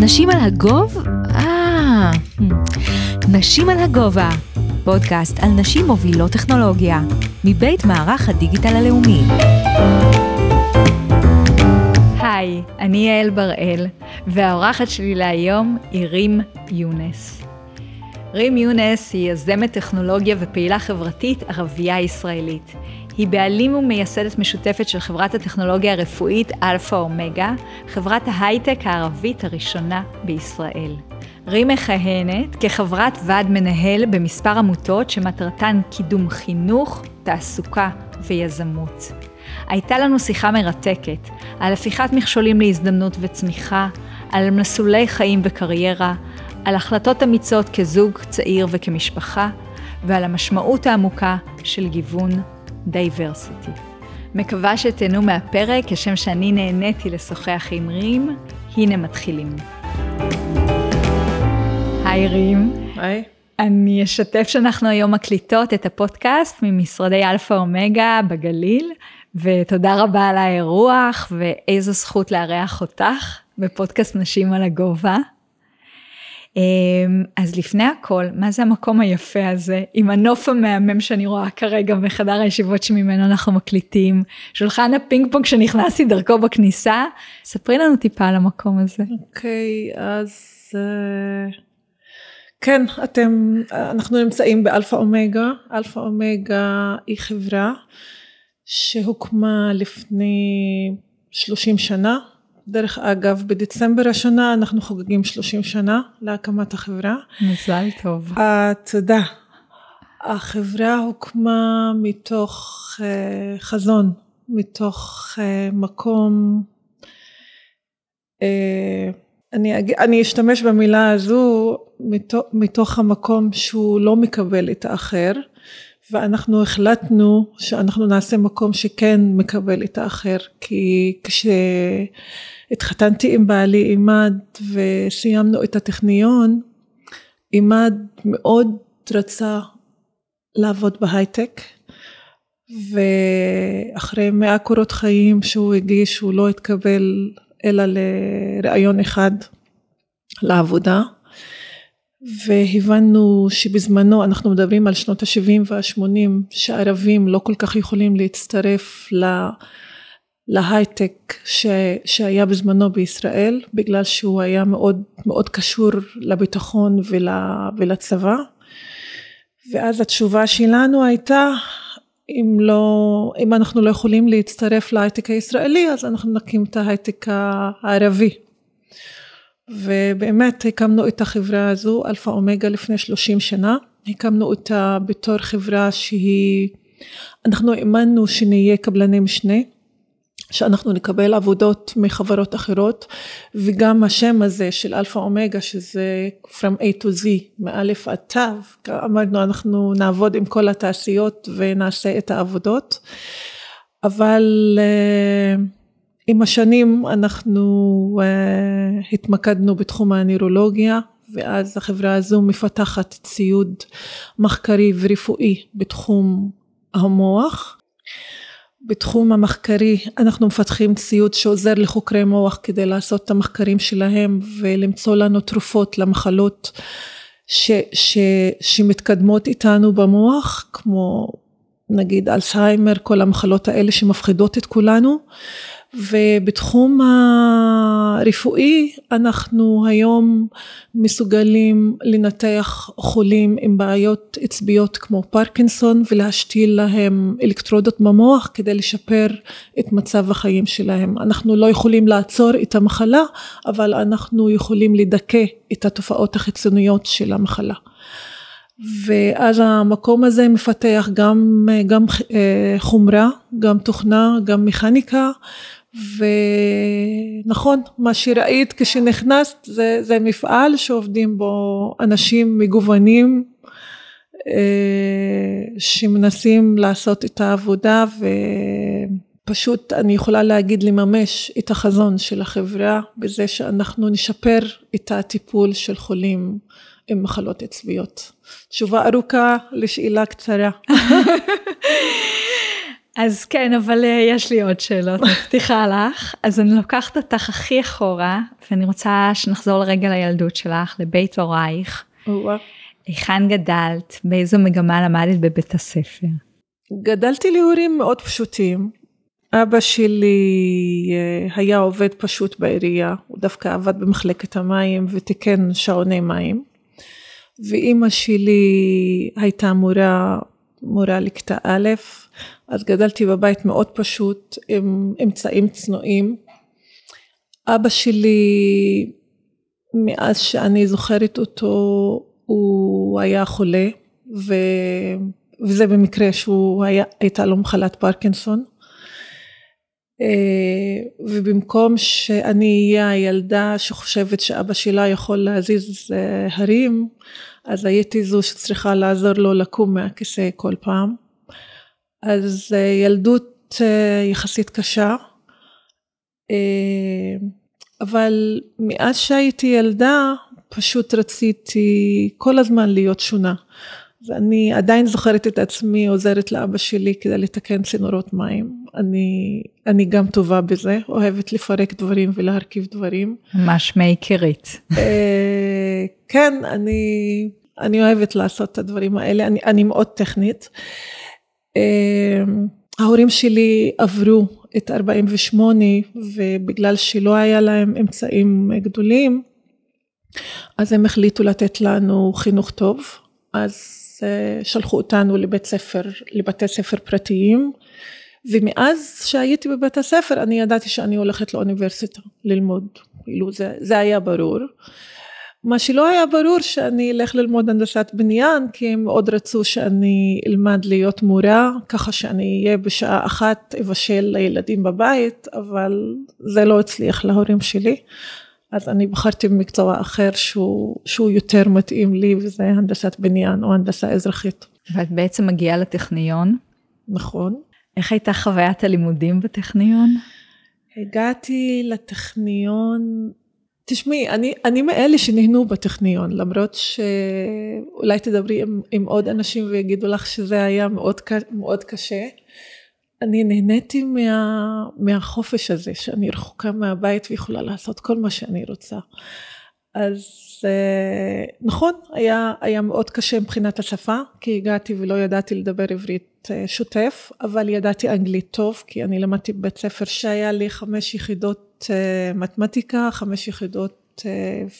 נשים על הגוב? אה, נשים על הגובה, פודקאסט על נשים מובילות טכנולוגיה, מבית מערך הדיגיטל הלאומי. היי, אני יעל בראל, והאורחת שלי להיום היא רים יונס. רים יונס היא יזמת טכנולוגיה ופעילה חברתית ערבייה ישראלית. היא בעלים ומייסדת משותפת של חברת הטכנולוגיה הרפואית Alpha אומגה, חברת ההייטק הערבית הראשונה בישראל. רים מכהנת כחברת ועד מנהל במספר עמותות שמטרתן קידום חינוך, תעסוקה ויזמות. הייתה לנו שיחה מרתקת על הפיכת מכשולים להזדמנות וצמיחה, על מסלולי חיים וקריירה, על החלטות אמיצות כזוג צעיר וכמשפחה, ועל המשמעות העמוקה של גיוון diversity. מקווה שתהנו מהפרק, כשם שאני נהניתי לשוחח עם רים, הנה מתחילים. היי רים. היי. אני אשתף שאנחנו היום מקליטות את הפודקאסט ממשרדי אלפא אומגה בגליל, ותודה רבה על האירוח, ואיזו זכות לארח אותך בפודקאסט נשים על הגובה. אמ, אז לפני הכל, מה זה המקום היפה הזה, עם הנוף המהמם שאני רואה כרגע בחדר הישיבות שממנו אנחנו מקליטים, שולחן הפינג פונג שנכנסתי דרכו בכניסה, ספרי לנו טיפה על המקום הזה. אוקיי, okay, אז uh, כן, אתם, אנחנו נמצאים באלפא אומגה, אלפא אומגה היא חברה שהוקמה לפני 30 שנה, דרך אגב, בדצמבר השנה אנחנו חוגגים 30 שנה להקמת החברה. מזל טוב. אה, תודה. החברה הוקמה מתוך uh, חזון, מתוך uh, מקום, uh, אני, אג... אני אשתמש במילה הזו, מתוך, מתוך המקום שהוא לא מקבל את האחר, ואנחנו החלטנו שאנחנו נעשה מקום שכן מקבל את האחר, כי כש... התחתנתי עם בעלי עימד וסיימנו את הטכניון, עימד מאוד רצה לעבוד בהייטק ואחרי מאה קורות חיים שהוא הגיש הוא לא התקבל אלא לראיון אחד לעבודה והבנו שבזמנו אנחנו מדברים על שנות ה-70 וה-80 שערבים לא כל כך יכולים להצטרף ל... להייטק ש, שהיה בזמנו בישראל בגלל שהוא היה מאוד מאוד קשור לביטחון ול, ולצבא. ואז התשובה שלנו הייתה אם לא אם אנחנו לא יכולים להצטרף להייטק הישראלי אז אנחנו נקים את ההייטק הערבי ובאמת הקמנו את החברה הזו אלפא אומגה לפני 30 שנה. הקמנו אותה בתור חברה שהיא אנחנו האמנו שנהיה קבלני משנה שאנחנו נקבל עבודות מחברות אחרות וגם השם הזה של אלפא אומגה שזה from A to Z מאלף עד תו אמרנו אנחנו נעבוד עם כל התעשיות ונעשה את העבודות. אבל uh, עם השנים אנחנו uh, התמקדנו בתחום הנוירולוגיה ואז החברה הזו מפתחת ציוד מחקרי ורפואי בתחום המוח. בתחום המחקרי אנחנו מפתחים ציוד שעוזר לחוקרי מוח כדי לעשות את המחקרים שלהם ולמצוא לנו תרופות למחלות ש, ש, שמתקדמות איתנו במוח כמו נגיד אלצהיימר כל המחלות האלה שמפחידות את כולנו ובתחום הרפואי אנחנו היום מסוגלים לנתח חולים עם בעיות עצביות כמו פרקינסון ולהשתיל להם אלקטרודות במוח כדי לשפר את מצב החיים שלהם. אנחנו לא יכולים לעצור את המחלה אבל אנחנו יכולים לדכא את התופעות החיצוניות של המחלה. ואז המקום הזה מפתח גם, גם אה, חומרה, גם תוכנה, גם מכניקה ונכון מה שראית כשנכנסת זה, זה מפעל שעובדים בו אנשים מגוונים אה, שמנסים לעשות את העבודה ופשוט אני יכולה להגיד לממש את החזון של החברה בזה שאנחנו נשפר את הטיפול של חולים עם מחלות עצביות. תשובה ארוכה לשאלה קצרה. אז כן, אבל uh, יש לי עוד שאלות, מבטיחה לך. אז אני לוקחת אותך הכי אחורה, ואני רוצה שנחזור לרגע לילדות שלך, לבית הורייך. היכן גדלת? באיזו מגמה למדת בבית הספר? גדלתי להורים מאוד פשוטים. אבא שלי אה, היה עובד פשוט בעירייה, הוא דווקא עבד במחלקת המים ותיקן שעוני מים. ואימא שלי הייתה מורה, מורה לכיתה א', אז גדלתי בבית מאוד פשוט עם אמצעים צנועים. אבא שלי, מאז שאני זוכרת אותו, הוא היה חולה, ו... וזה במקרה שהוא היה, הייתה לו מחלת פרקינסון. אה, ובמקום שאני אהיה הילדה שחושבת שאבא שלה יכול להזיז אה, הרים, אז הייתי זו שצריכה לעזור לו לקום מהכיסא כל פעם. אז אה, ילדות יחסית קשה, אבל מאז שהייתי ילדה פשוט רציתי כל הזמן להיות שונה. ואני עדיין זוכרת את עצמי עוזרת לאבא שלי כדי לתקן צינורות מים. אני, אני גם טובה בזה, אוהבת לפרק דברים ולהרכיב דברים. ממש מייקרית. אה, כן, אני, אני אוהבת לעשות את הדברים האלה, אני, אני מאוד טכנית. אה, ההורים שלי עברו את 48 ובגלל שלא היה להם אמצעים גדולים, אז הם החליטו לתת לנו חינוך טוב. אז אה, שלחו אותנו לבית ספר, לבתי ספר פרטיים, ומאז שהייתי בבית הספר אני ידעתי שאני הולכת לאוניברסיטה ללמוד, כאילו זה, זה היה ברור. מה שלא היה ברור שאני אלך ללמוד הנדסת בניין כי הם מאוד רצו שאני אלמד להיות מורה ככה שאני אהיה בשעה אחת אבשל לילדים בבית אבל זה לא הצליח להורים שלי אז אני בחרתי במקצוע אחר שהוא, שהוא יותר מתאים לי וזה הנדסת בניין או הנדסה אזרחית. ואת בעצם מגיעה לטכניון. נכון. איך הייתה חוויית הלימודים בטכניון? הגעתי לטכניון, תשמעי, אני, אני מאלה שנהנו בטכניון, למרות שאולי תדברי עם, עם עוד אנשים ויגידו לך שזה היה מאוד, מאוד קשה. אני נהניתי מה, מהחופש הזה, שאני רחוקה מהבית ויכולה לעשות כל מה שאני רוצה. אז אה, נכון, היה, היה מאוד קשה מבחינת השפה, כי הגעתי ולא ידעתי לדבר עברית אה, שוטף, אבל ידעתי אנגלית טוב, כי אני למדתי בבית ספר שהיה לי חמש יחידות אה, מתמטיקה, חמש יחידות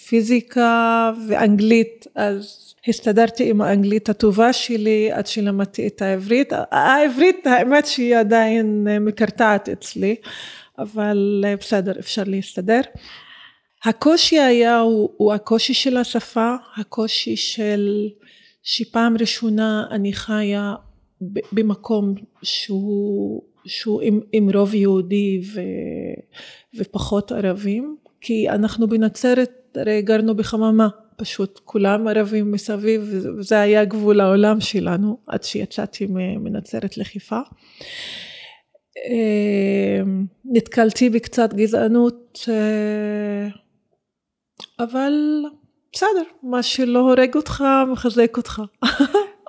פיזיקה ואנגלית, אז הסתדרתי עם האנגלית הטובה שלי עד שלמדתי את העברית. העברית האמת שהיא עדיין מקרטעת אצלי, אבל בסדר אפשר להסתדר. הקושי היה הוא, הוא הקושי של השפה, הקושי של שפעם ראשונה אני חיה במקום שהוא, שהוא עם, עם רוב יהודי ו, ופחות ערבים, כי אנחנו בנצרת הרי גרנו בחממה פשוט כולם ערבים מסביב וזה היה גבול העולם שלנו עד שיצאתי מנצרת לחיפה. אמ, נתקלתי בקצת גזענות אה, אבל בסדר מה שלא הורג אותך מחזק אותך.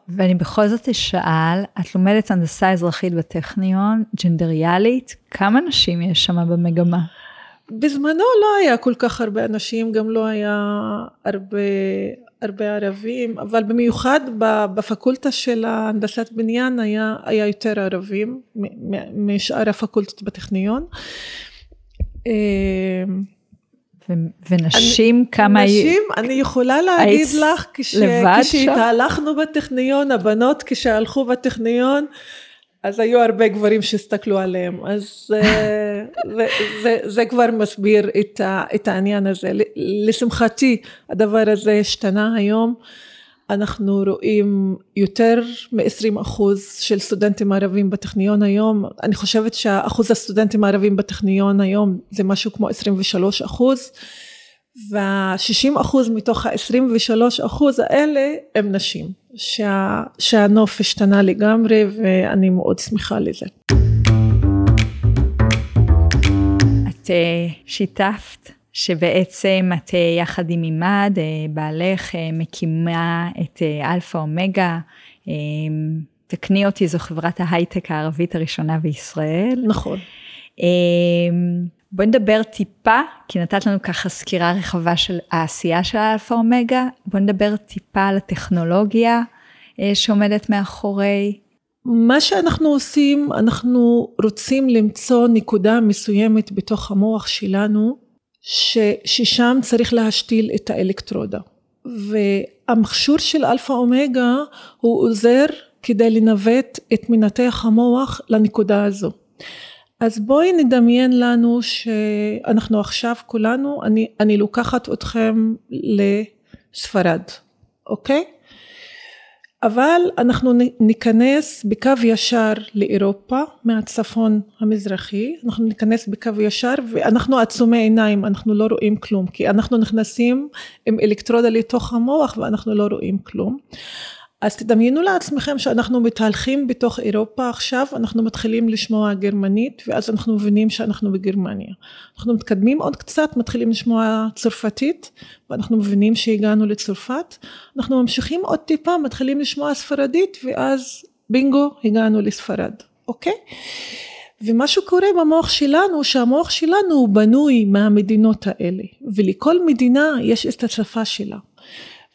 ואני בכל זאת אשאל, את לומדת הנדסה אזרחית בטכניון, ג'נדריאלית, כמה נשים יש שם במגמה? בזמנו לא היה כל כך הרבה אנשים, גם לא היה הרבה, הרבה ערבים, אבל במיוחד בפקולטה של הנדסת בניין היה, היה יותר ערבים משאר הפקולטות בטכניון. ונשים אני, כמה... נשים, אני יכולה להגיד לך, כש, כשהתהלכנו בטכניון, הבנות כשהלכו בטכניון, אז היו הרבה גברים שהסתכלו עליהם, אז אה, זה, זה, זה כבר מסביר את, ה, את העניין הזה. לשמחתי הדבר הזה השתנה היום, אנחנו רואים יותר מ-20 אחוז של סטודנטים ערבים בטכניון היום, אני חושבת שאחוז הסטודנטים הערבים בטכניון היום זה משהו כמו 23 אחוז, וה-60 אחוז מתוך ה-23 אחוז האלה הם נשים. שה, שהנוף השתנה לגמרי ואני מאוד שמחה לזה. את אה, שיתפת שבעצם את אה, יחד עם עימאד, אה, בעלך, מקימה את אלפא אומגה, תקני אותי, זו חברת ההייטק הערבית הראשונה בישראל. נכון. בואי נדבר טיפה, כי נתת לנו ככה סקירה רחבה של העשייה של אלפא אומגה, בואי נדבר טיפה על הטכנולוגיה אה, שעומדת מאחורי. מה שאנחנו עושים, אנחנו רוצים למצוא נקודה מסוימת בתוך המוח שלנו, ששם צריך להשתיל את האלקטרודה. והמכשור של אלפא אומגה הוא עוזר כדי לנווט את מנתח המוח לנקודה הזו. אז בואי נדמיין לנו שאנחנו עכשיו כולנו, אני, אני לוקחת אתכם לספרד, אוקיי? אבל אנחנו ניכנס בקו ישר לאירופה מהצפון המזרחי, אנחנו ניכנס בקו ישר ואנחנו עצומי עיניים, אנחנו לא רואים כלום, כי אנחנו נכנסים עם אלקטרודה לתוך המוח ואנחנו לא רואים כלום. אז תדמיינו לעצמכם שאנחנו מתהלכים בתוך אירופה עכשיו, אנחנו מתחילים לשמוע גרמנית ואז אנחנו מבינים שאנחנו בגרמניה. אנחנו מתקדמים עוד קצת, מתחילים לשמוע צרפתית ואנחנו מבינים שהגענו לצרפת. אנחנו ממשיכים עוד טיפה, מתחילים לשמוע ספרדית ואז בינגו, הגענו לספרד, אוקיי? ומה שקורה במוח שלנו, שהמוח שלנו הוא בנוי מהמדינות האלה ולכל מדינה יש את השפה שלה.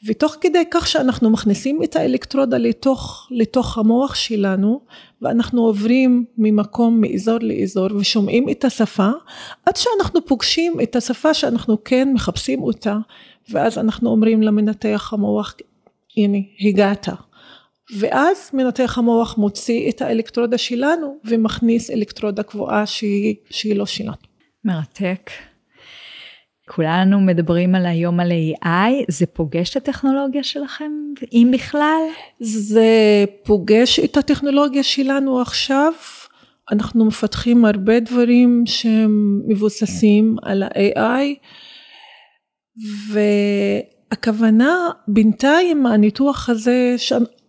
ותוך כדי כך שאנחנו מכניסים את האלקטרודה לתוך, לתוך המוח שלנו ואנחנו עוברים ממקום מאזור לאזור ושומעים את השפה עד שאנחנו פוגשים את השפה שאנחנו כן מחפשים אותה ואז אנחנו אומרים למנתח המוח הנה הגעת ואז מנתח המוח מוציא את האלקטרודה שלנו ומכניס אלקטרודה קבועה שהיא, שהיא לא שלנו. מרתק. כולנו מדברים על היום על AI, זה פוגש את הטכנולוגיה שלכם, אם בכלל? זה פוגש את הטכנולוגיה שלנו עכשיו. אנחנו מפתחים הרבה דברים שהם מבוססים על ה-AI, והכוונה בינתיים הניתוח הזה,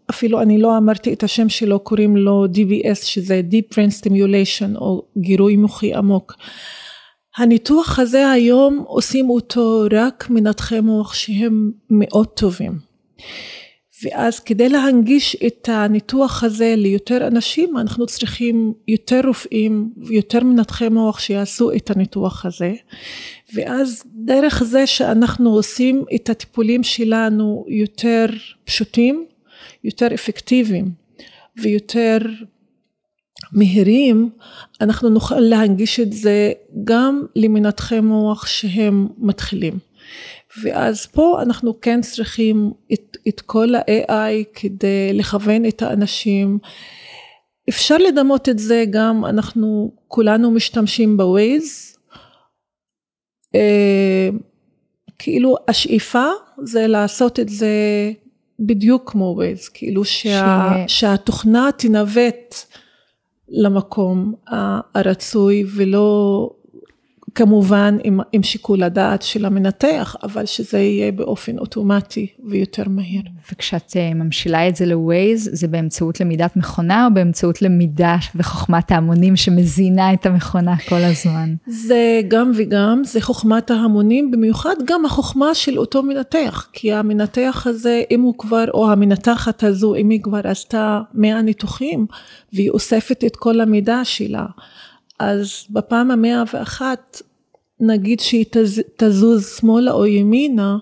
אפילו אני לא אמרתי את השם שלו, קוראים לו DBS, שזה Deep Brain Stimulation, או גירוי מוחי עמוק. הניתוח הזה היום עושים אותו רק מנתחי מוח שהם מאוד טובים. ואז כדי להנגיש את הניתוח הזה ליותר אנשים אנחנו צריכים יותר רופאים ויותר מנתחי מוח שיעשו את הניתוח הזה ואז דרך זה שאנחנו עושים את הטיפולים שלנו יותר פשוטים, יותר אפקטיביים ויותר מהירים, אנחנו נוכל להנגיש את זה גם למנתחי מוח שהם מתחילים. ואז פה אנחנו כן צריכים את, את כל ה-AI כדי לכוון את האנשים. אפשר לדמות את זה גם, אנחנו כולנו משתמשים בווייז. אה, כאילו השאיפה זה לעשות את זה בדיוק כמו ווייז, כאילו שה, ש... שהתוכנה תנווט למקום הרצוי ולא כמובן עם, עם שיקול הדעת של המנתח, אבל שזה יהיה באופן אוטומטי ויותר מהיר. וכשאת אה, ממשילה את זה לווייז, זה באמצעות למידת מכונה או באמצעות למידה וחוכמת ההמונים שמזינה את המכונה כל הזמן? זה גם וגם, זה חוכמת ההמונים, במיוחד גם החוכמה של אותו מנתח, כי המנתח הזה, אם הוא כבר, או המנתחת הזו, אם היא כבר עשתה 100 ניתוחים, והיא אוספת את כל המידע שלה. אז בפעם המאה ואחת נגיד שהיא תז, תזוז שמאלה או ימינה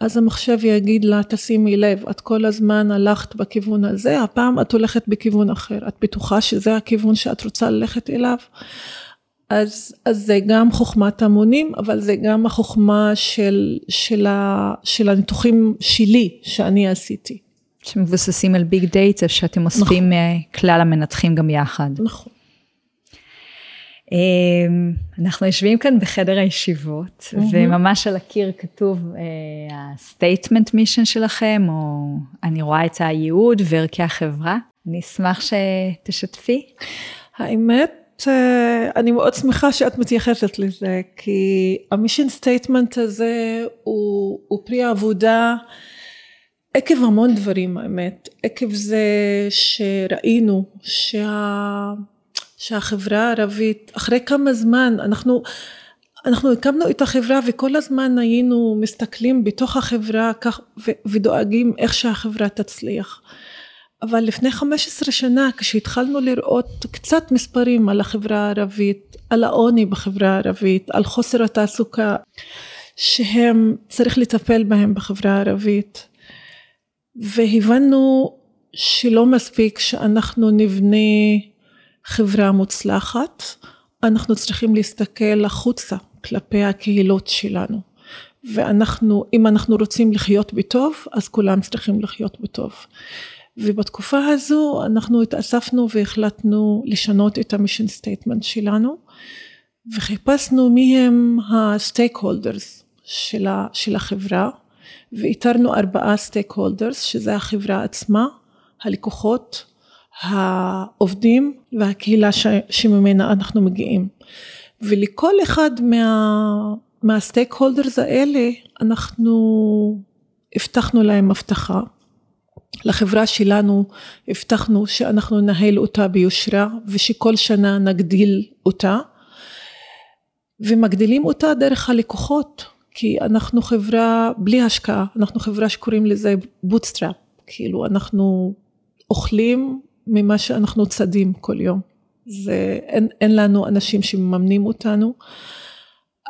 אז המחשב יגיד לה תשימי לב את כל הזמן הלכת בכיוון הזה הפעם את הולכת בכיוון אחר את בטוחה שזה הכיוון שאת רוצה ללכת אליו אז, אז זה גם חוכמת המונים אבל זה גם החוכמה של, של, ה, של הניתוחים שלי שאני עשיתי. שמבוססים על big data שאתם אוספים נכון. כלל המנתחים גם יחד. נכון. אמ, אנחנו יושבים כאן בחדר הישיבות, mm-hmm. וממש על הקיר כתוב ה-statement uh, mission שלכם, או אני רואה את הייעוד וערכי החברה. אני אשמח שתשתפי. האמת, אה, אני מאוד שמחה שאת מתייחסת לזה, כי ה mission statement הזה הוא, הוא פרי העבודה עקב המון דברים האמת, עקב זה שראינו שה... שהחברה הערבית, אחרי כמה זמן אנחנו, אנחנו הקמנו את החברה וכל הזמן היינו מסתכלים בתוך החברה כך ודואגים איך שהחברה תצליח. אבל לפני 15 שנה כשהתחלנו לראות קצת מספרים על החברה הערבית, על העוני בחברה הערבית, על חוסר התעסוקה שהם צריך לטפל בהם בחברה הערבית והבנו שלא מספיק שאנחנו נבנה חברה מוצלחת, אנחנו צריכים להסתכל החוצה כלפי הקהילות שלנו. ואנחנו, אם אנחנו רוצים לחיות בטוב, אז כולם צריכים לחיות בטוב. ובתקופה הזו אנחנו התאספנו והחלטנו לשנות את ה mission statement שלנו, וחיפשנו מי הם ה stakeholders של, של החברה, ואיתרנו ארבעה stakeholders, שזה החברה עצמה, הלקוחות, העובדים והקהילה ש, שממנה אנחנו מגיעים. ולכל אחד מה, מה stakeholders האלה אנחנו הבטחנו להם הבטחה. לחברה שלנו הבטחנו שאנחנו ננהל אותה ביושרה ושכל שנה נגדיל אותה ומגדילים אותה דרך הלקוחות כי אנחנו חברה בלי השקעה, אנחנו חברה שקוראים לזה bootstrap, כאילו אנחנו אוכלים ממה שאנחנו צדים כל יום. זה, אין, אין לנו אנשים שמממנים אותנו.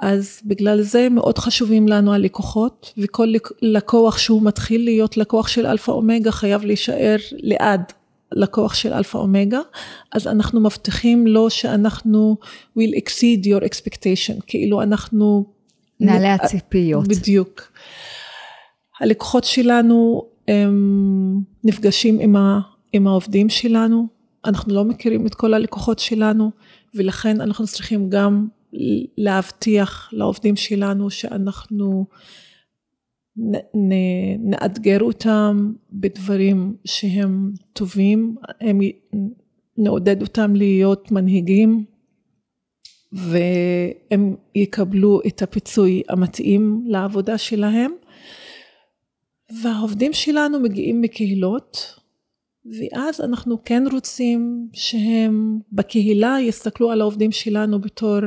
אז בגלל זה מאוד חשובים לנו הלקוחות, וכל לקוח שהוא מתחיל להיות לקוח של אלפא אומגה חייב להישאר לעד לקוח של אלפא אומגה, אז אנחנו מבטיחים לו שאנחנו will exceed your expectation, כאילו אנחנו... נעלה הציפיות. בדיוק. הלקוחות שלנו הם נפגשים עם, ה, עם העובדים שלנו, אנחנו לא מכירים את כל הלקוחות שלנו, ולכן אנחנו צריכים גם להבטיח לעובדים שלנו שאנחנו נאתגר אותם בדברים שהם טובים, הם נעודד אותם להיות מנהיגים והם יקבלו את הפיצוי המתאים לעבודה שלהם. והעובדים שלנו מגיעים מקהילות ואז אנחנו כן רוצים שהם בקהילה יסתכלו על העובדים שלנו בתור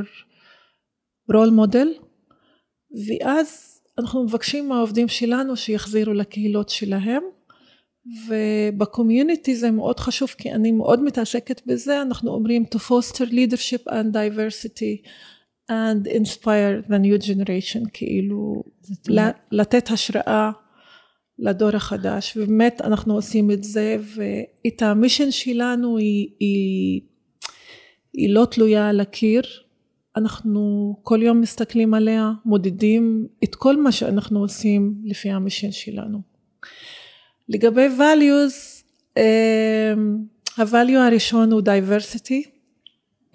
רול מודל, ואז אנחנו מבקשים מהעובדים שלנו שיחזירו לקהילות שלהם, ובקומיוניטי זה מאוד חשוב כי אני מאוד מתעסקת בזה, אנחנו אומרים to foster leadership and diversity and inspire the new generation, כאילו לתת השראה לדור החדש, ובאמת אנחנו עושים את זה, ואת המישן שלנו היא, היא, היא לא תלויה על הקיר, אנחנו כל יום מסתכלים עליה, מודדים את כל מה שאנחנו עושים לפי המשן שלנו. לגבי values, ה-value הראשון הוא diversity,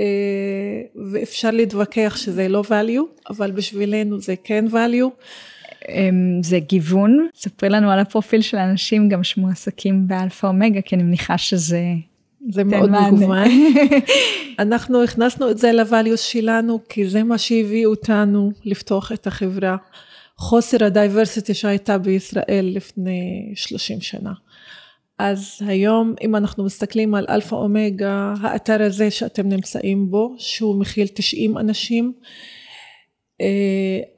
אה, ואפשר להתווכח שזה לא value, אבל בשבילנו זה כן value. זה גיוון, ספרי לנו על הפרופיל של האנשים גם שמועסקים באלפא אומגה, כי אני מניחה שזה זה מאוד מגוון. אנחנו הכנסנו את זה לvalues שלנו, כי זה מה שהביא אותנו לפתוח את החברה. חוסר ה diversity שהייתה בישראל לפני 30 שנה. אז היום אם אנחנו מסתכלים על אלפא אומגה, האתר הזה שאתם נמצאים בו, שהוא מכיל 90 אנשים,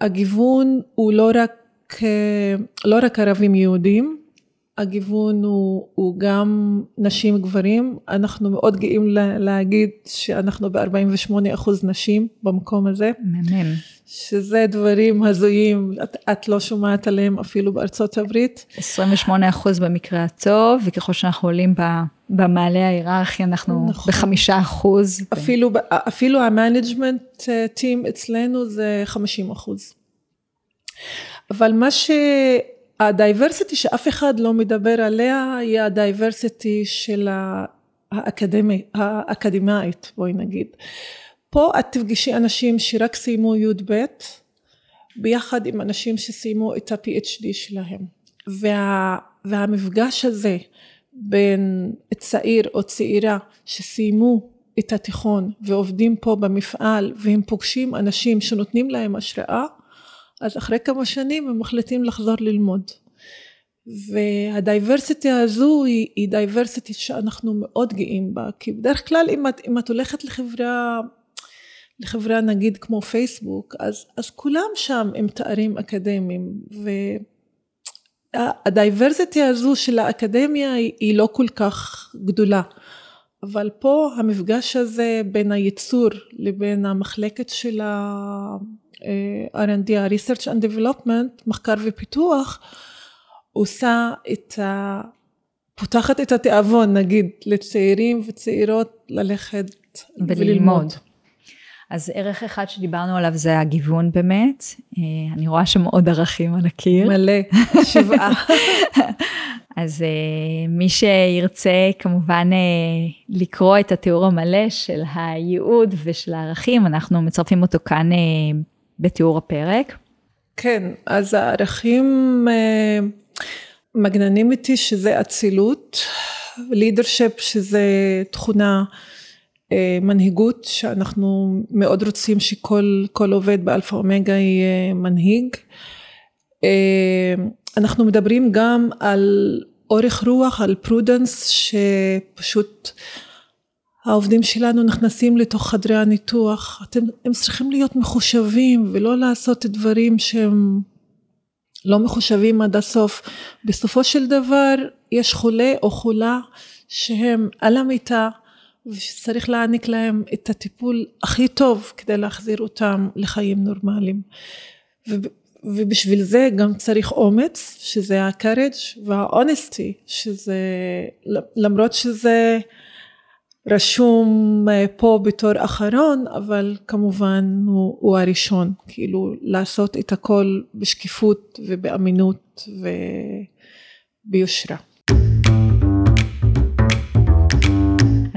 הגיוון הוא לא רק, אה, לא רק ערבים יהודים, הגיוון הוא, הוא גם נשים גברים, אנחנו מאוד גאים להגיד שאנחנו ב-48 אחוז נשים במקום הזה. מהמם. שזה דברים הזויים, את, את לא שומעת עליהם אפילו בארצות הברית. 28 אחוז במקרה הטוב, וככל שאנחנו עולים במעלה ההיררכיה אנחנו נכון. בחמישה אחוז. אפילו, אפילו ה management team אצלנו זה 50 אחוז. אבל מה ש... ה diversity שאף אחד לא מדבר עליה היא ה diversity של האקדמי, האקדמאית בואי נגיד. פה את תפגשי אנשים שרק סיימו י"ב ביחד עם אנשים שסיימו את ה-PhD שלהם וה, והמפגש הזה בין צעיר או צעירה שסיימו את התיכון ועובדים פה במפעל והם פוגשים אנשים שנותנים להם השראה אז אחרי כמה שנים הם מחליטים לחזור ללמוד. וה diversity הזו היא, היא diversity שאנחנו מאוד גאים בה, כי בדרך כלל אם את, אם את הולכת לחברה, לחברה נגיד כמו פייסבוק, אז, אז כולם שם עם תארים אקדמיים, הדייברסיטי הזו של האקדמיה היא, לא כל כך גדולה. אבל פה המפגש הזה בין הייצור לבין המחלקת של ה-R&D, ה-Research and Development, מחקר ופיתוח, עושה את ה... פותחת את התיאבון נגיד לצעירים וצעירות ללכת וללמוד. וללמוד. אז ערך אחד שדיברנו עליו זה הגיוון באמת. אה, אני רואה שם עוד ערכים על הקיר. מלא, שבעה. אז uh, מי שירצה כמובן uh, לקרוא את התיאור המלא של הייעוד ושל הערכים, אנחנו מצרפים אותו כאן בתיאור הפרק. כן, אז הערכים מגננים איתי שזה אצילות, leadership שזה תכונה, מנהיגות שאנחנו מאוד רוצים שכל עובד באלפא אומגה יהיה מנהיג. Uh, אנחנו מדברים גם על אורך רוח, על prudence, שפשוט העובדים שלנו נכנסים לתוך חדרי הניתוח, אתם, הם צריכים להיות מחושבים ולא לעשות דברים שהם לא מחושבים עד הסוף. בסופו של דבר יש חולה או חולה שהם על המיטה וצריך להעניק להם את הטיפול הכי טוב כדי להחזיר אותם לחיים נורמליים. ובשביל זה גם צריך אומץ, שזה ה-courage וה-honesty, שזה למרות שזה רשום אה, פה בתור אחרון, אבל כמובן הוא, הוא הראשון, כאילו לעשות את הכל בשקיפות ובאמינות וביושרה.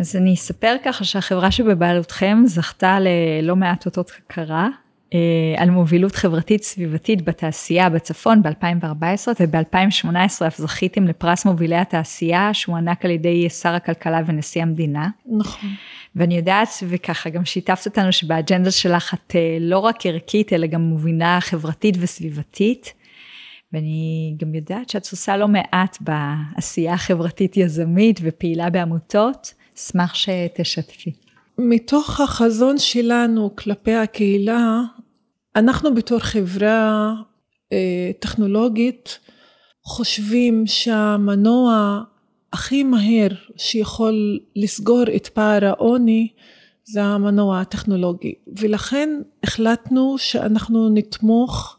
אז אני אספר ככה שהחברה שבבעלותכם זכתה ללא מעט אותות הכרה אה, על מובילות חברתית סביבתית בתעשייה בצפון ב-2014 וב-2018 אף זכיתם לפרס מובילי התעשייה שהוענק על ידי שר הכלכלה ונשיא המדינה. נכון. ואני יודעת וככה גם שיתפת אותנו שבאג'נדה שלך את אה, לא רק ערכית אלא גם מובילה חברתית וסביבתית. ואני גם יודעת שאת עושה לא מעט בעשייה החברתית יזמית ופעילה בעמותות, אשמח שתשתפי. מתוך החזון שלנו כלפי הקהילה, אנחנו בתור חברה אה, טכנולוגית חושבים שהמנוע הכי מהר שיכול לסגור את פער העוני זה המנוע הטכנולוגי ולכן החלטנו שאנחנו נתמוך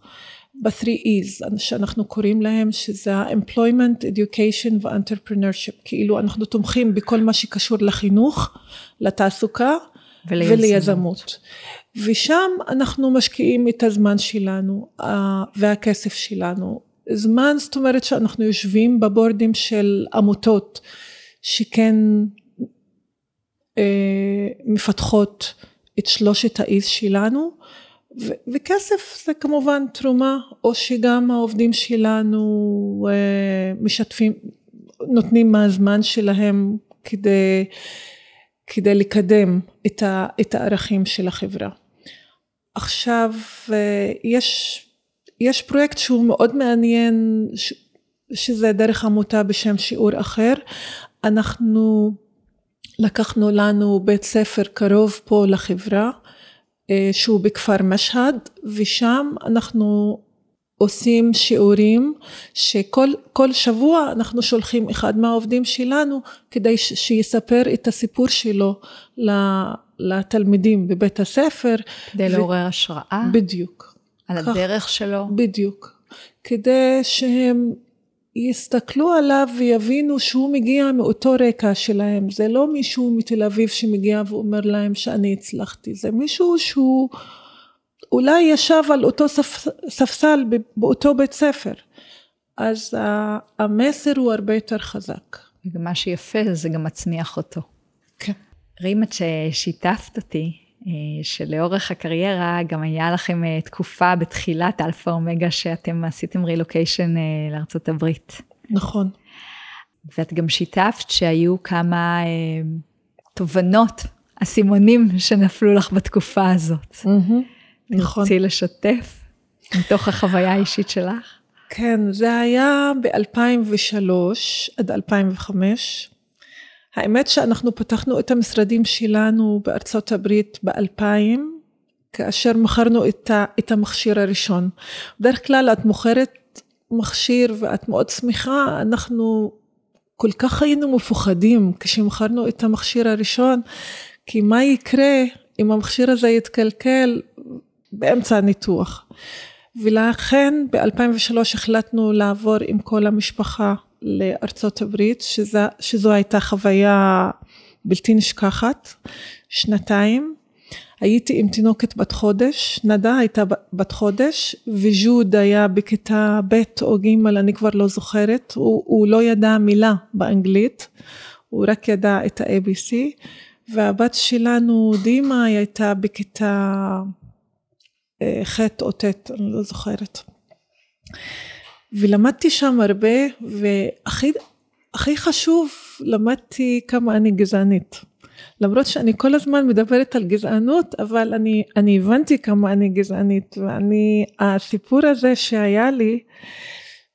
ב-3 E's שאנחנו קוראים להם שזה ה-employment, education ו-entrepreneurship כאילו אנחנו תומכים בכל מה שקשור לחינוך, לתעסוקה וליזמות. וליזמות. ושם אנחנו משקיעים את הזמן שלנו והכסף שלנו. זמן זאת אומרת שאנחנו יושבים בבורדים של עמותות שכן אה, מפתחות את שלושת האיז שלנו וכסף זה כמובן תרומה או שגם העובדים שלנו אה, משתפים נותנים מהזמן שלהם כדי כדי לקדם את, ה, את הערכים של החברה. עכשיו אה, יש, יש פרויקט שהוא מאוד מעניין ש, שזה דרך עמותה בשם שיעור אחר אנחנו לקחנו לנו בית ספר קרוב פה לחברה שהוא בכפר משהד ושם אנחנו עושים שיעורים שכל שבוע אנחנו שולחים אחד מהעובדים שלנו כדי שיספר את הסיפור שלו לתלמידים בבית הספר. כדי ו... לעורר השראה? בדיוק. על כך, הדרך שלו? בדיוק. כדי שהם יסתכלו עליו ויבינו שהוא מגיע מאותו רקע שלהם. זה לא מישהו מתל אביב שמגיע ואומר להם שאני הצלחתי, זה מישהו שהוא אולי ישב על אותו ספ, ספסל באותו בית ספר. אז המסר הוא הרבה יותר חזק. ומה שיפה זה גם מצמיח אותו. כן. רים, את ששיתפת אותי, שלאורך הקריירה גם היה לכם אה, תקופה בתחילת אלפא אומגה שאתם עשיתם רילוקיישן אה, לארצות הברית. נכון. ואת גם שיתפת שהיו כמה תובנות, אסימונים שנפלו לך בתקופה הזאת. Mm-hmm. נכון. תרצי לשתף מתוך החוויה האישית שלך? כן, זה היה ב-2003 עד 2005. האמת שאנחנו פתחנו את המשרדים שלנו בארצות הברית ב-2000, כאשר מכרנו את, את המכשיר הראשון. בדרך כלל את מוכרת מכשיר ואת מאוד שמחה, אנחנו כל כך היינו מפוחדים כשמכרנו את המכשיר הראשון, כי מה יקרה אם המכשיר הזה יתקלקל באמצע הניתוח. ולכן ב-2003 החלטנו לעבור עם כל המשפחה לארצות הברית, שזה, שזו הייתה חוויה בלתי נשכחת, שנתיים. הייתי עם תינוקת בת חודש, נדה הייתה בת חודש, וג'וד היה בכיתה ב' או ג', אני כבר לא זוכרת, הוא, הוא לא ידע מילה באנגלית, הוא רק ידע את ה-ABC, והבת שלנו, דימה, היא הייתה בכיתה אה, ח' או ט', אני לא זוכרת. ולמדתי שם הרבה, והכי חשוב, למדתי כמה אני גזענית. למרות שאני כל הזמן מדברת על גזענות, אבל אני, אני הבנתי כמה אני גזענית, ואני, הסיפור הזה שהיה לי,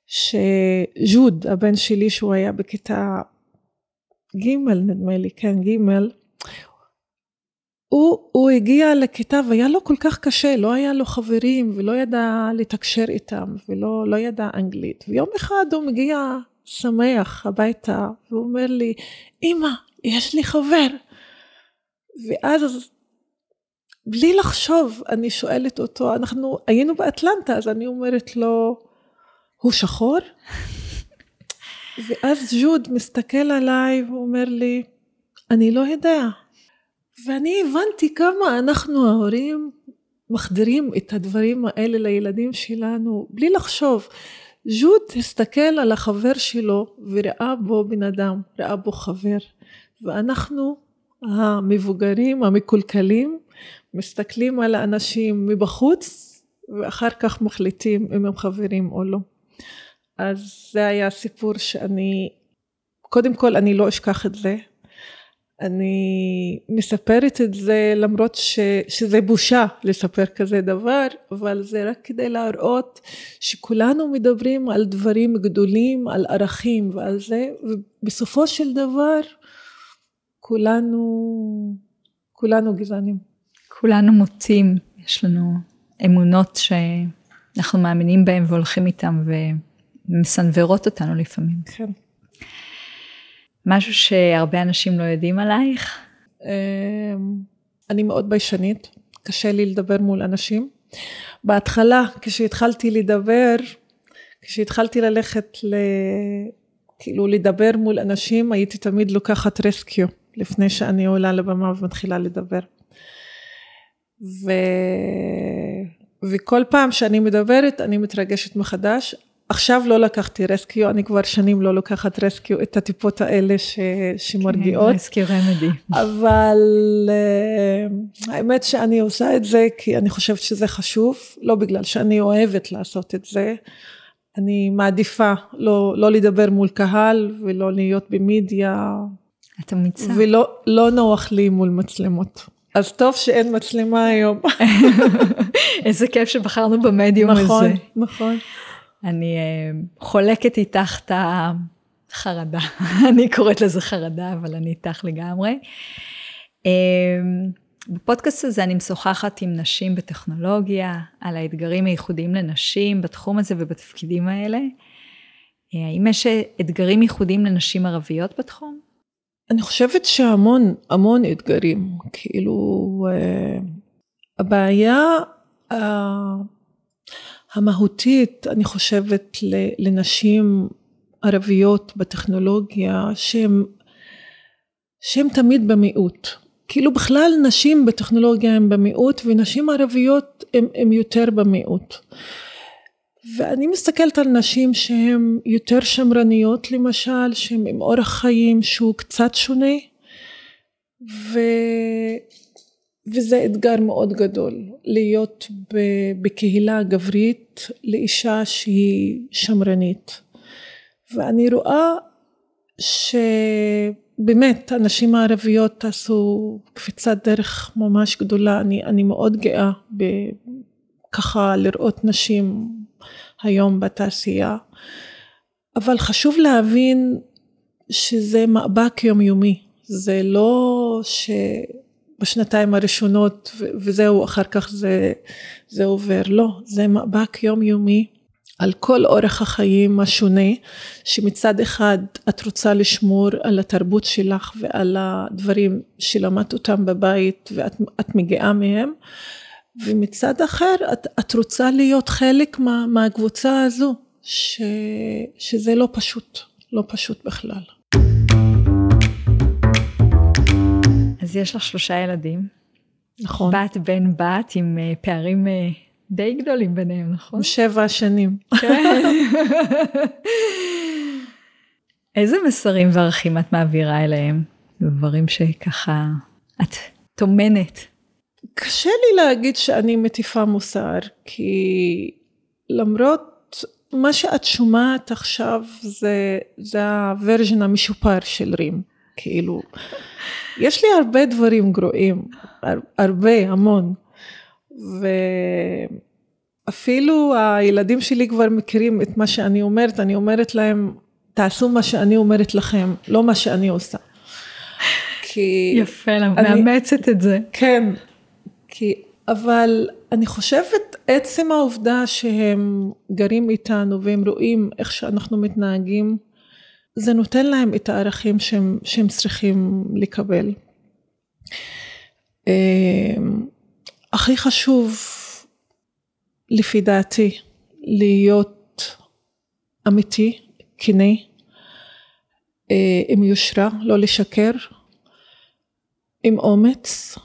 שז'וד, הבן שלי שהוא היה בכיתה ג' נדמה לי, כן ג', הוא, הוא הגיע לכיתה והיה לו כל כך קשה, לא היה לו חברים ולא ידע לתקשר איתם ולא לא ידע אנגלית. ויום אחד הוא מגיע שמח הביתה והוא אומר לי, אמא, יש לי חבר. ואז בלי לחשוב אני שואלת אותו, אנחנו היינו באטלנטה אז אני אומרת לו, הוא שחור? ואז ג'וד מסתכל עליי ואומר לי, אני לא יודע. ואני הבנתי כמה אנחנו ההורים מחדירים את הדברים האלה לילדים שלנו בלי לחשוב. ג'וד הסתכל על החבר שלו וראה בו בן אדם, ראה בו חבר, ואנחנו המבוגרים המקולקלים מסתכלים על האנשים מבחוץ ואחר כך מחליטים אם הם חברים או לא. אז זה היה סיפור שאני, קודם כל אני לא אשכח את זה, אני מספרת את זה למרות ש, שזה בושה לספר כזה דבר, אבל זה רק כדי להראות שכולנו מדברים על דברים גדולים, על ערכים ועל זה, ובסופו של דבר כולנו, כולנו גזענים. כולנו מוטים, יש לנו אמונות שאנחנו מאמינים בהן והולכים איתן ומסנוורות אותנו לפעמים. כן. משהו שהרבה אנשים לא יודעים עלייך? אמ, אני מאוד ביישנית, קשה לי לדבר מול אנשים. בהתחלה, כשהתחלתי לדבר, כשהתחלתי ללכת ל... כאילו לדבר מול אנשים, הייתי תמיד לוקחת רסקיו, לפני שאני עולה לבמה ומתחילה לדבר. ו... וכל פעם שאני מדברת, אני מתרגשת מחדש. עכשיו לא לקחתי רסקיו, אני כבר שנים לא לוקחת רסקיו, את הטיפות האלה ש, שמרגיעות. כן, רסקיו רמדי. אבל uh, האמת שאני עושה את זה כי אני חושבת שזה חשוב, לא בגלל שאני אוהבת לעשות את זה. אני מעדיפה לא, לא לדבר מול קהל ולא להיות במדיה. את אמיצה. ולא לא נוח לי מול מצלמות. אז טוב שאין מצלמה היום. איזה כיף שבחרנו במדיום הזה. נכון, נכון. אני אה, חולקת איתך את החרדה, אני קוראת לזה חרדה, אבל אני איתך לגמרי. אה, בפודקאסט הזה אני משוחחת עם נשים בטכנולוגיה, על האתגרים הייחודיים לנשים בתחום הזה ובתפקידים האלה. אה, האם יש אתגרים ייחודיים לנשים ערביות בתחום? אני חושבת שהמון, המון אתגרים. כאילו, הבעיה המהותית, אני חושבת, לנשים ערביות בטכנולוגיה, שהן תמיד במיעוט. כאילו בכלל נשים בטכנולוגיה הן במיעוט ונשים ערביות הן יותר במיעוט. ואני מסתכלת על נשים שהן יותר שמרניות למשל, שהן עם אורח חיים שהוא קצת שונה, ו... וזה אתגר מאוד גדול, להיות בקהילה גברית לאישה שהיא שמרנית. ואני רואה שבאמת הנשים הערביות עשו קפיצת דרך ממש גדולה, אני, אני מאוד גאה ככה לראות נשים היום בתעשייה, אבל חשוב להבין שזה מאבק יומיומי, זה לא ש... בשנתיים הראשונות וזהו אחר כך זה, זה עובר לא זה מאבק יומיומי על כל אורח החיים השונה, שמצד אחד את רוצה לשמור על התרבות שלך ועל הדברים שלמדת אותם בבית ואת מגיעה מהם, ומצד אחר את, את רוצה להיות חלק מה, מהקבוצה הזו, ש, שזה לא פשוט, לא פשוט בכלל. אז יש לך שלושה ילדים. נכון. בת בן בת עם אה, פערים אה, די גדולים ביניהם, נכון? שבע שנים. כן. איזה מסרים וערכים את מעבירה אליהם? דברים שככה את טומנת. קשה לי להגיד שאני מטיפה מוסר, כי למרות מה שאת שומעת עכשיו זה, זה הוורז'ן המשופר של רים, כאילו, יש לי הרבה דברים גרועים, הרבה, המון, ואפילו הילדים שלי כבר מכירים את מה שאני אומרת, אני אומרת להם, תעשו מה שאני אומרת לכם, לא מה שאני עושה. כי... יפה, אני מאמצת את זה. כן, כי, אבל אני חושבת עצם העובדה שהם גרים איתנו והם רואים איך שאנחנו מתנהגים, זה נותן להם את הערכים שהם, שהם צריכים לקבל. אמ, הכי חשוב לפי דעתי להיות אמיתי, כנה, אה, עם יושרה, לא לשקר, עם אומץ.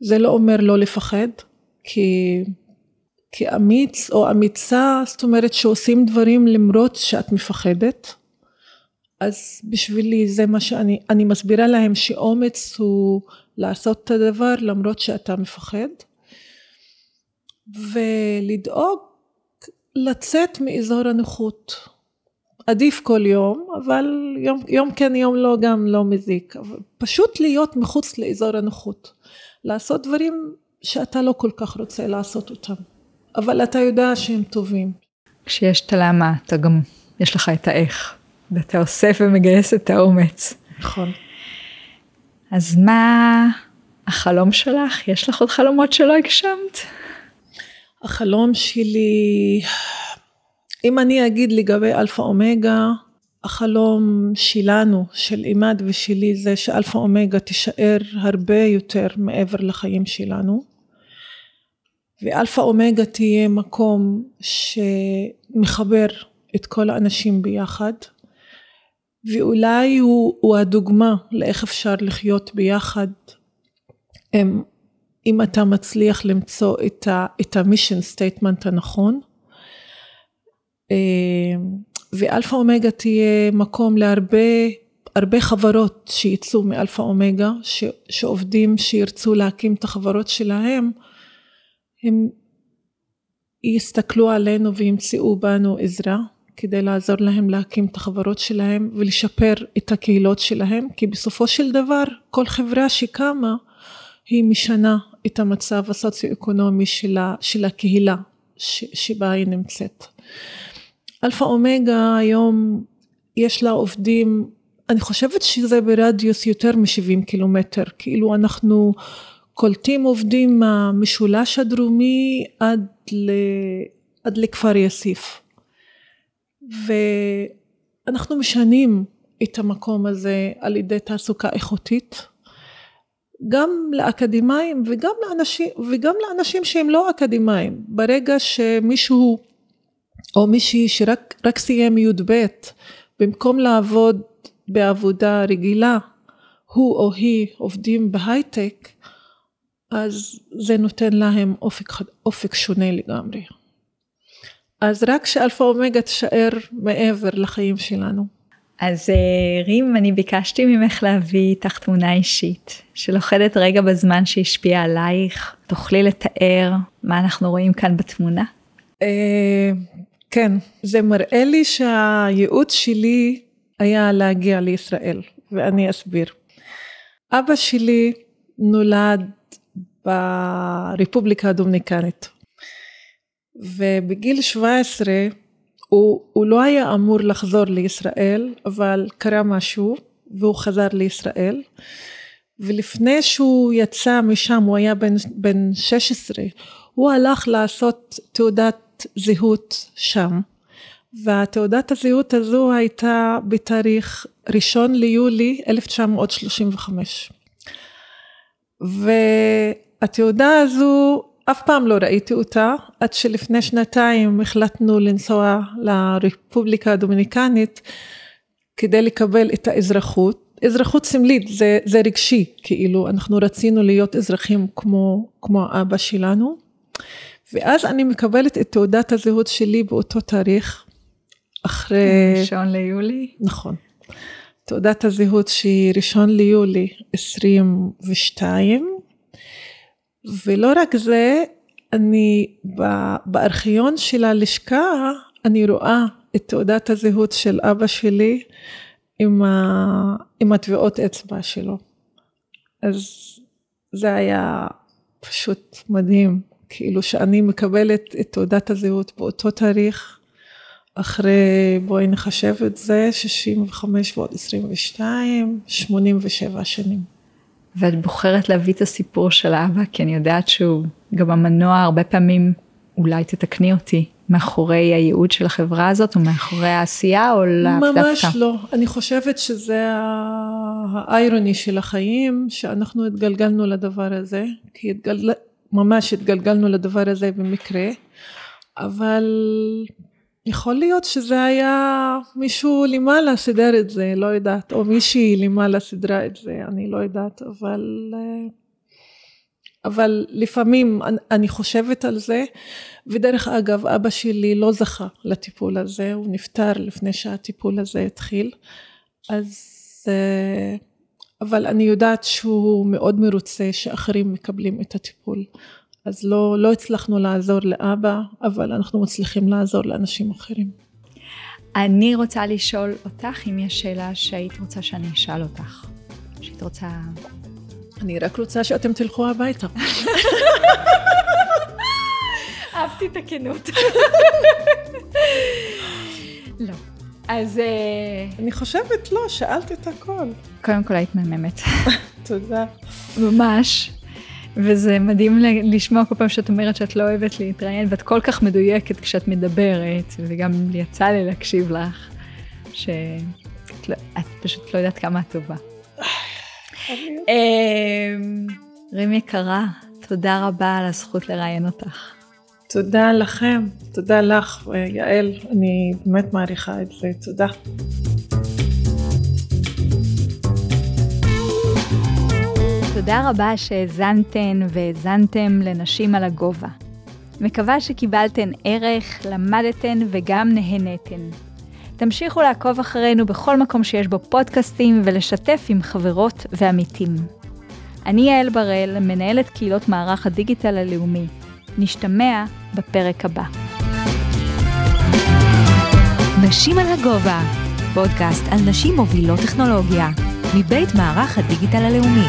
זה לא אומר לא לפחד, כי, כי אמיץ או אמיצה, זאת אומרת שעושים דברים למרות שאת מפחדת. אז בשבילי זה מה שאני, אני מסבירה להם שאומץ הוא לעשות את הדבר למרות שאתה מפחד. ולדאוג לצאת מאזור הנוחות. עדיף כל יום, אבל יום, יום כן יום לא גם לא מזיק. פשוט להיות מחוץ לאזור הנוחות. לעשות דברים שאתה לא כל כך רוצה לעשות אותם, אבל אתה יודע שהם טובים. כשיש את הלמה, אתה גם, יש לך את האיך, ואתה אוסף ומגייס את האומץ. נכון. אז מה החלום שלך? יש לך עוד חלומות שלא הגשמת? החלום שלי, אם אני אגיד לגבי אלפא אומגה, החלום שלנו, של עימאד ושלי, זה שאלפא אומגה תישאר הרבה יותר מעבר לחיים שלנו. ואלפא אומגה תהיה מקום שמחבר את כל האנשים ביחד. ואולי הוא, הוא הדוגמה לאיך אפשר לחיות ביחד. אם, אם אתה מצליח למצוא את ה mission statement הנכון. אה, ואלפא אומגה תהיה מקום להרבה הרבה חברות שיצאו מאלפא אומגה, ש, שעובדים שירצו להקים את החברות שלהם, הם יסתכלו עלינו וימצאו בנו עזרה כדי לעזור להם להקים את החברות שלהם ולשפר את הקהילות שלהם, כי בסופו של דבר כל חברה שקמה היא משנה את המצב הסוציו-אקונומי של, של הקהילה ש, שבה היא נמצאת. אלפא אומגה היום יש לה עובדים, אני חושבת שזה ברדיוס יותר מ-70 קילומטר, כאילו אנחנו קולטים עובדים מהמשולש הדרומי עד, ל... עד לכפר יאסיף. ואנחנו משנים את המקום הזה על ידי תעסוקה איכותית, גם לאקדמאים וגם לאנשים, וגם לאנשים שהם לא אקדמאים. ברגע שמישהו או מישהי שרק סיים י"ב, במקום לעבוד בעבודה רגילה, הוא או היא עובדים בהייטק, אז זה נותן להם אופק, אופק שונה לגמרי. אז רק שאלפא אומגה תשאר מעבר לחיים שלנו. אז אה, רים, אני ביקשתי ממך להביא איתך תמונה אישית, שלוכדת רגע בזמן שהשפיעה עלייך. תוכלי לתאר מה אנחנו רואים כאן בתמונה? אה, כן, זה מראה לי שהייעוד שלי היה להגיע לישראל, ואני אסביר. אבא שלי נולד ברפובליקה הדומיניקנית, ובגיל 17 הוא, הוא לא היה אמור לחזור לישראל, אבל קרה משהו והוא חזר לישראל. ולפני שהוא יצא משם, הוא היה בן, בן 16, הוא הלך לעשות תעודת זהות שם, והתעודת הזהות הזו הייתה בתאריך ראשון ליולי 1935. והתעודה הזו, אף פעם לא ראיתי אותה, עד שלפני שנתיים החלטנו לנסוע לרפובליקה הדומיניקנית כדי לקבל את האזרחות. אזרחות סמלית, זה, זה רגשי, כאילו, אנחנו רצינו להיות אזרחים כמו, כמו אבא שלנו. ואז אני מקבלת את תעודת הזהות שלי באותו תאריך, אחרי... ראשון ליולי? נכון. תעודת הזהות שהיא ראשון ליולי 22, ולא רק זה, אני בארכיון של הלשכה, אני רואה את תעודת הזהות של אבא שלי עם, ה, עם הטביעות אצבע שלו. אז זה היה פשוט מדהים, כאילו שאני מקבלת את תעודת הזהות באותו תאריך, אחרי, בואי נחשב את זה, 65 ועוד 22, 87 שנים. ואת בוחרת להביא את הסיפור של אבא, כי אני יודעת שהוא גם המנוע הרבה פעמים, אולי תתקני אותי, מאחורי הייעוד של החברה הזאת, או מאחורי העשייה, או לאו דווקא? ממש לא. אני חושבת שזה האיירוני של החיים, שאנחנו התגלגלנו לדבר הזה, כי התגל... ממש התגלגלנו לדבר הזה במקרה, אבל יכול להיות שזה היה מישהו למעלה סידר את זה, לא יודעת, או מישהי למעלה סידרה את זה, אני לא יודעת, אבל, אבל לפעמים אני חושבת על זה, ודרך אגב, אבא שלי לא זכה לטיפול הזה, הוא נפטר לפני שהטיפול הזה התחיל, אז, אבל אני יודעת שהוא מאוד מרוצה שאחרים מקבלים את הטיפול. אז לא, לא הצלחנו לעזור לאבא, אבל אנחנו מצליחים לעזור לאנשים אחרים. אני רוצה לשאול אותך אם יש שאלה שהיית רוצה שאני אשאל אותך. שהיית רוצה... אני רק רוצה שאתם תלכו הביתה. אהבתי את הכנות. לא. אז... אני חושבת, לא, שאלת את הכל. קודם כל היית מהממת. תודה. ממש. וזה מדהים לשמוע כל פעם שאת אומרת שאת לא אוהבת להתראיין, ואת כל כך מדויקת כשאת מדברת, וגם יצא לי להקשיב לך, שאת לא, פשוט לא יודעת כמה את טובה. אמ, רים יקרה, תודה רבה על הזכות לראיין אותך. תודה לכם, תודה לך, יעל, אני באמת מעריכה את זה, תודה. תודה רבה שהאזנתן והאזנתם לנשים על הגובה. מקווה שקיבלתן ערך, למדתן וגם נהנתן. תמשיכו לעקוב אחרינו בכל מקום שיש בו פודקאסטים ולשתף עם חברות ועמיתים. אני יעל בראל, מנהלת קהילות מערך הדיגיטל הלאומי. נשתמע בפרק הבא. נשים על הגובה, פודקאסט על נשים מובילות טכנולוגיה. מבית מערך הדיגיטל הלאומי.